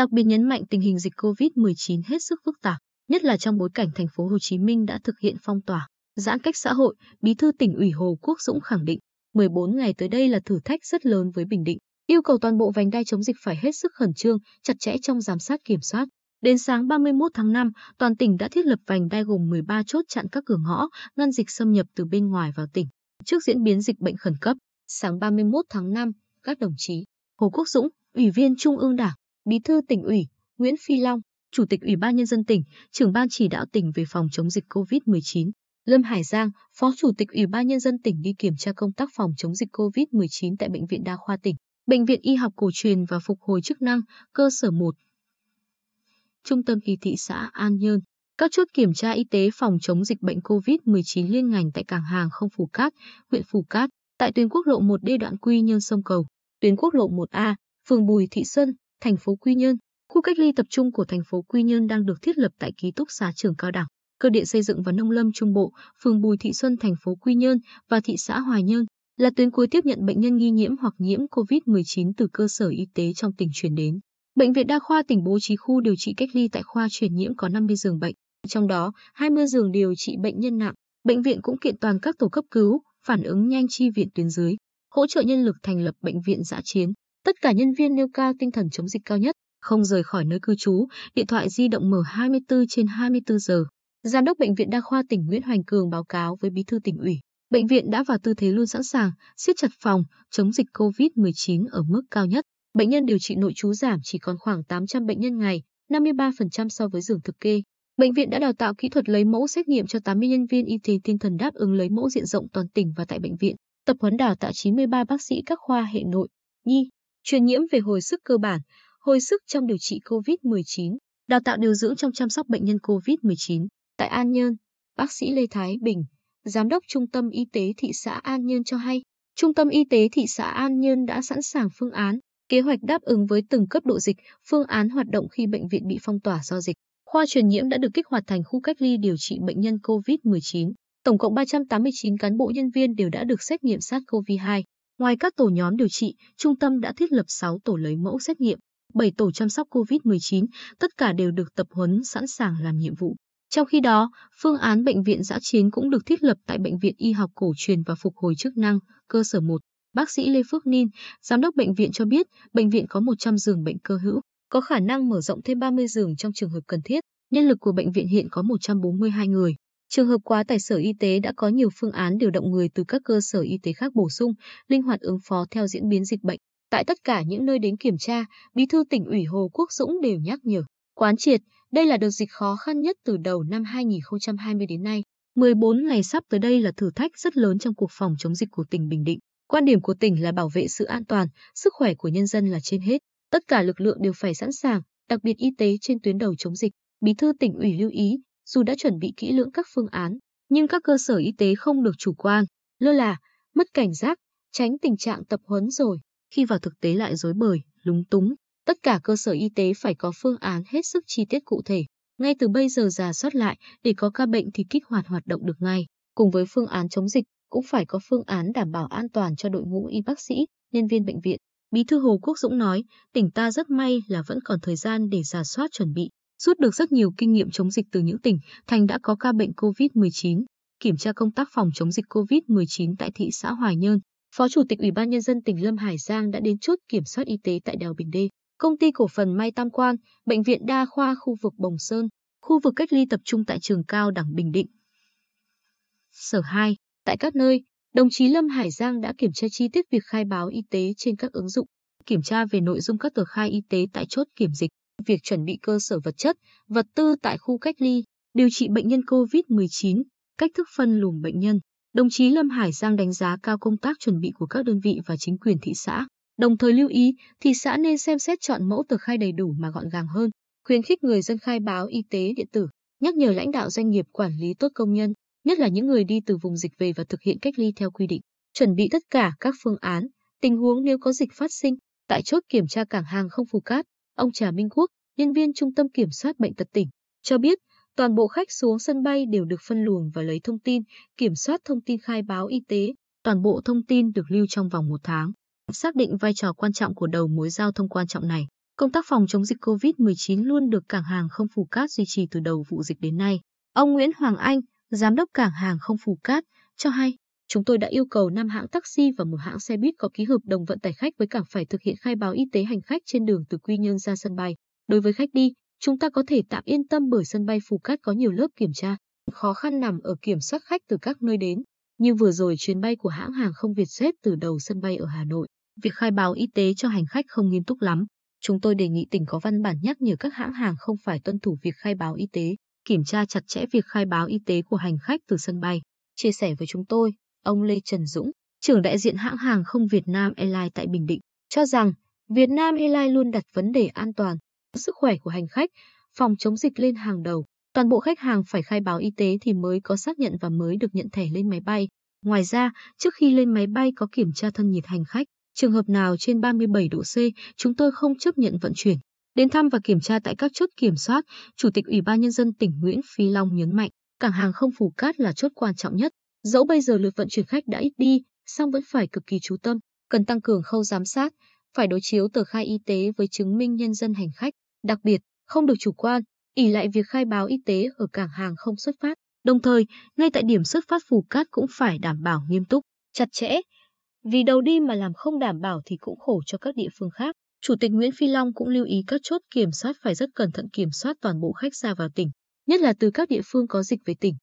đặc biệt nhấn mạnh tình hình dịch COVID-19 hết sức phức tạp, nhất là trong bối cảnh thành phố Hồ Chí Minh đã thực hiện phong tỏa, giãn cách xã hội, Bí thư tỉnh ủy Hồ Quốc Dũng khẳng định, 14 ngày tới đây là thử thách rất lớn với Bình Định, yêu cầu toàn bộ vành đai chống dịch phải hết sức khẩn trương, chặt chẽ trong giám sát kiểm soát. Đến sáng 31 tháng 5, toàn tỉnh đã thiết lập vành đai gồm 13 chốt chặn các cửa ngõ, ngăn dịch xâm nhập từ bên ngoài vào tỉnh. Trước diễn biến dịch bệnh khẩn cấp, sáng 31 tháng 5, các đồng chí Hồ Quốc Dũng, Ủy viên Trung ương Đảng, Bí thư tỉnh ủy, Nguyễn Phi Long, Chủ tịch Ủy ban Nhân dân tỉnh, trưởng ban chỉ đạo tỉnh về phòng chống dịch COVID-19, Lâm Hải Giang, Phó Chủ tịch Ủy ban Nhân dân tỉnh đi kiểm tra công tác phòng chống dịch COVID-19 tại Bệnh viện Đa khoa tỉnh, Bệnh viện Y học cổ truyền và phục hồi chức năng, cơ sở 1, Trung tâm y thị xã An Nhơn. Các chốt kiểm tra y tế phòng chống dịch bệnh COVID-19 liên ngành tại cảng hàng không Phù Cát, huyện Phù Cát, tại tuyến quốc lộ 1D đoạn Quy Nhơn sông Cầu, tuyến quốc lộ 1A, phường Bùi Thị Xuân, thành phố Quy Nhơn. Khu cách ly tập trung của thành phố Quy Nhơn đang được thiết lập tại ký túc xá trường cao đẳng, cơ điện xây dựng và nông lâm trung bộ, phường Bùi Thị Xuân, thành phố Quy Nhơn và thị xã Hoài Nhơn là tuyến cuối tiếp nhận bệnh nhân nghi nhiễm hoặc nhiễm COVID-19 từ cơ sở y tế trong tỉnh chuyển đến. Bệnh viện Đa khoa tỉnh bố trí khu điều trị cách ly tại khoa truyền nhiễm có 50 giường bệnh, trong đó 20 giường điều trị bệnh nhân nặng. Bệnh viện cũng kiện toàn các tổ cấp cứu, phản ứng nhanh chi viện tuyến dưới, hỗ trợ nhân lực thành lập bệnh viện giã chiến. Tất cả nhân viên nêu cao tinh thần chống dịch cao nhất, không rời khỏi nơi cư trú, điện thoại di động mở 24 trên 24 giờ. Giám đốc Bệnh viện Đa khoa tỉnh Nguyễn Hoành Cường báo cáo với Bí thư tỉnh ủy. Bệnh viện đã vào tư thế luôn sẵn sàng, siết chặt phòng, chống dịch COVID-19 ở mức cao nhất. Bệnh nhân điều trị nội trú giảm chỉ còn khoảng 800 bệnh nhân ngày, 53% so với giường thực kê. Bệnh viện đã đào tạo kỹ thuật lấy mẫu xét nghiệm cho 80 nhân viên y tế tinh thần đáp ứng lấy mẫu diện rộng toàn tỉnh và tại bệnh viện, tập huấn đào tạo 93 bác sĩ các khoa hệ nội, nhi, truyền nhiễm về hồi sức cơ bản, hồi sức trong điều trị COVID-19, đào tạo điều dưỡng trong chăm sóc bệnh nhân COVID-19. Tại An Nhơn, bác sĩ Lê Thái Bình, Giám đốc Trung tâm Y tế thị xã An Nhơn cho hay, Trung tâm Y tế thị xã An Nhơn đã sẵn sàng phương án, kế hoạch đáp ứng với từng cấp độ dịch, phương án hoạt động khi bệnh viện bị phong tỏa do dịch. Khoa truyền nhiễm đã được kích hoạt thành khu cách ly điều trị bệnh nhân COVID-19. Tổng cộng 389 cán bộ nhân viên đều đã được xét nghiệm SARS-CoV-2. Ngoài các tổ nhóm điều trị, trung tâm đã thiết lập 6 tổ lấy mẫu xét nghiệm, 7 tổ chăm sóc COVID-19, tất cả đều được tập huấn sẵn sàng làm nhiệm vụ. Trong khi đó, phương án bệnh viện giã chiến cũng được thiết lập tại Bệnh viện Y học cổ truyền và phục hồi chức năng, cơ sở 1. Bác sĩ Lê Phước Ninh, giám đốc bệnh viện cho biết, bệnh viện có 100 giường bệnh cơ hữu, có khả năng mở rộng thêm 30 giường trong trường hợp cần thiết. Nhân lực của bệnh viện hiện có 142 người. Trường hợp quá tải sở y tế đã có nhiều phương án điều động người từ các cơ sở y tế khác bổ sung, linh hoạt ứng phó theo diễn biến dịch bệnh. Tại tất cả những nơi đến kiểm tra, Bí thư tỉnh ủy Hồ Quốc Dũng đều nhắc nhở, quán triệt, đây là đợt dịch khó khăn nhất từ đầu năm 2020 đến nay. 14 ngày sắp tới đây là thử thách rất lớn trong cuộc phòng chống dịch của tỉnh Bình Định. Quan điểm của tỉnh là bảo vệ sự an toàn, sức khỏe của nhân dân là trên hết. Tất cả lực lượng đều phải sẵn sàng, đặc biệt y tế trên tuyến đầu chống dịch. Bí thư tỉnh ủy lưu ý, dù đã chuẩn bị kỹ lưỡng các phương án, nhưng các cơ sở y tế không được chủ quan, lơ là, mất cảnh giác, tránh tình trạng tập huấn rồi, khi vào thực tế lại rối bời, lúng túng. Tất cả cơ sở y tế phải có phương án hết sức chi tiết cụ thể, ngay từ bây giờ giả soát lại để có ca bệnh thì kích hoạt hoạt động được ngay. Cùng với phương án chống dịch, cũng phải có phương án đảm bảo an toàn cho đội ngũ y bác sĩ, nhân viên bệnh viện. Bí thư Hồ Quốc Dũng nói, tỉnh ta rất may là vẫn còn thời gian để giả soát chuẩn bị, rút được rất nhiều kinh nghiệm chống dịch từ những tỉnh thành đã có ca bệnh COVID-19, kiểm tra công tác phòng chống dịch COVID-19 tại thị xã Hoài Nhơn. Phó Chủ tịch Ủy ban Nhân dân tỉnh Lâm Hải Giang đã đến chốt kiểm soát y tế tại đèo Bình Đê. Công ty cổ phần May Tam Quan, Bệnh viện Đa khoa khu vực Bồng Sơn, khu vực cách ly tập trung tại trường cao đẳng Bình Định. Sở 2. Tại các nơi, đồng chí Lâm Hải Giang đã kiểm tra chi tiết việc khai báo y tế trên các ứng dụng, kiểm tra về nội dung các tờ khai y tế tại chốt kiểm dịch, việc chuẩn bị cơ sở vật chất, vật tư tại khu cách ly, điều trị bệnh nhân COVID-19, cách thức phân luồng bệnh nhân. Đồng chí Lâm Hải Giang đánh giá cao công tác chuẩn bị của các đơn vị và chính quyền thị xã, đồng thời lưu ý thị xã nên xem xét chọn mẫu tờ khai đầy đủ mà gọn gàng hơn, khuyến khích người dân khai báo y tế điện tử, nhắc nhở lãnh đạo doanh nghiệp quản lý tốt công nhân, nhất là những người đi từ vùng dịch về và thực hiện cách ly theo quy định, chuẩn bị tất cả các phương án, tình huống nếu có dịch phát sinh. Tại chốt kiểm tra cảng hàng không Phù Cát, ông Trà Minh Quốc, nhân viên Trung tâm Kiểm soát Bệnh tật tỉnh, cho biết toàn bộ khách xuống sân bay đều được phân luồng và lấy thông tin, kiểm soát thông tin khai báo y tế. Toàn bộ thông tin được lưu trong vòng một tháng. Xác định vai trò quan trọng của đầu mối giao thông quan trọng này, Công tác phòng chống dịch COVID-19 luôn được cảng hàng không Phù Cát duy trì từ đầu vụ dịch đến nay. Ông Nguyễn Hoàng Anh, giám đốc cảng hàng không Phù Cát, cho hay, chúng tôi đã yêu cầu 5 hãng taxi và một hãng xe buýt có ký hợp đồng vận tải khách với cảng phải thực hiện khai báo y tế hành khách trên đường từ Quy Nhơn ra sân bay. Đối với khách đi, chúng ta có thể tạm yên tâm bởi sân bay Phù Cát có nhiều lớp kiểm tra. Khó khăn nằm ở kiểm soát khách từ các nơi đến. Như vừa rồi chuyến bay của hãng hàng không Vietjet từ đầu sân bay ở Hà Nội, việc khai báo y tế cho hành khách không nghiêm túc lắm. Chúng tôi đề nghị tỉnh có văn bản nhắc nhở các hãng hàng không phải tuân thủ việc khai báo y tế, kiểm tra chặt chẽ việc khai báo y tế của hành khách từ sân bay. Chia sẻ với chúng tôi, ông Lê Trần Dũng, trưởng đại diện hãng hàng không Việt Nam Airlines tại Bình Định, cho rằng Việt Nam Airlines luôn đặt vấn đề an toàn, sức khỏe của hành khách, phòng chống dịch lên hàng đầu. Toàn bộ khách hàng phải khai báo y tế thì mới có xác nhận và mới được nhận thẻ lên máy bay. Ngoài ra, trước khi lên máy bay có kiểm tra thân nhiệt hành khách. Trường hợp nào trên 37 độ C, chúng tôi không chấp nhận vận chuyển. Đến thăm và kiểm tra tại các chốt kiểm soát, Chủ tịch Ủy ban Nhân dân tỉnh Nguyễn Phi Long nhấn mạnh, cảng hàng không Phù Cát là chốt quan trọng nhất. Dẫu bây giờ lượt vận chuyển khách đã ít đi, song vẫn phải cực kỳ chú tâm, cần tăng cường khâu giám sát, phải đối chiếu tờ khai y tế với chứng minh nhân dân hành khách. Đặc biệt, không được chủ quan, ỉ lại việc khai báo y tế ở cảng hàng không xuất phát. Đồng thời, ngay tại điểm xuất phát Phù Cát cũng phải đảm bảo nghiêm túc, chặt chẽ. Vì đầu đi mà làm không đảm bảo thì cũng khổ cho các địa phương khác. Chủ tịch Nguyễn Phi Long cũng lưu ý các chốt kiểm soát phải rất cẩn thận kiểm soát toàn bộ khách ra vào tỉnh, nhất là từ các địa phương có dịch về tỉnh.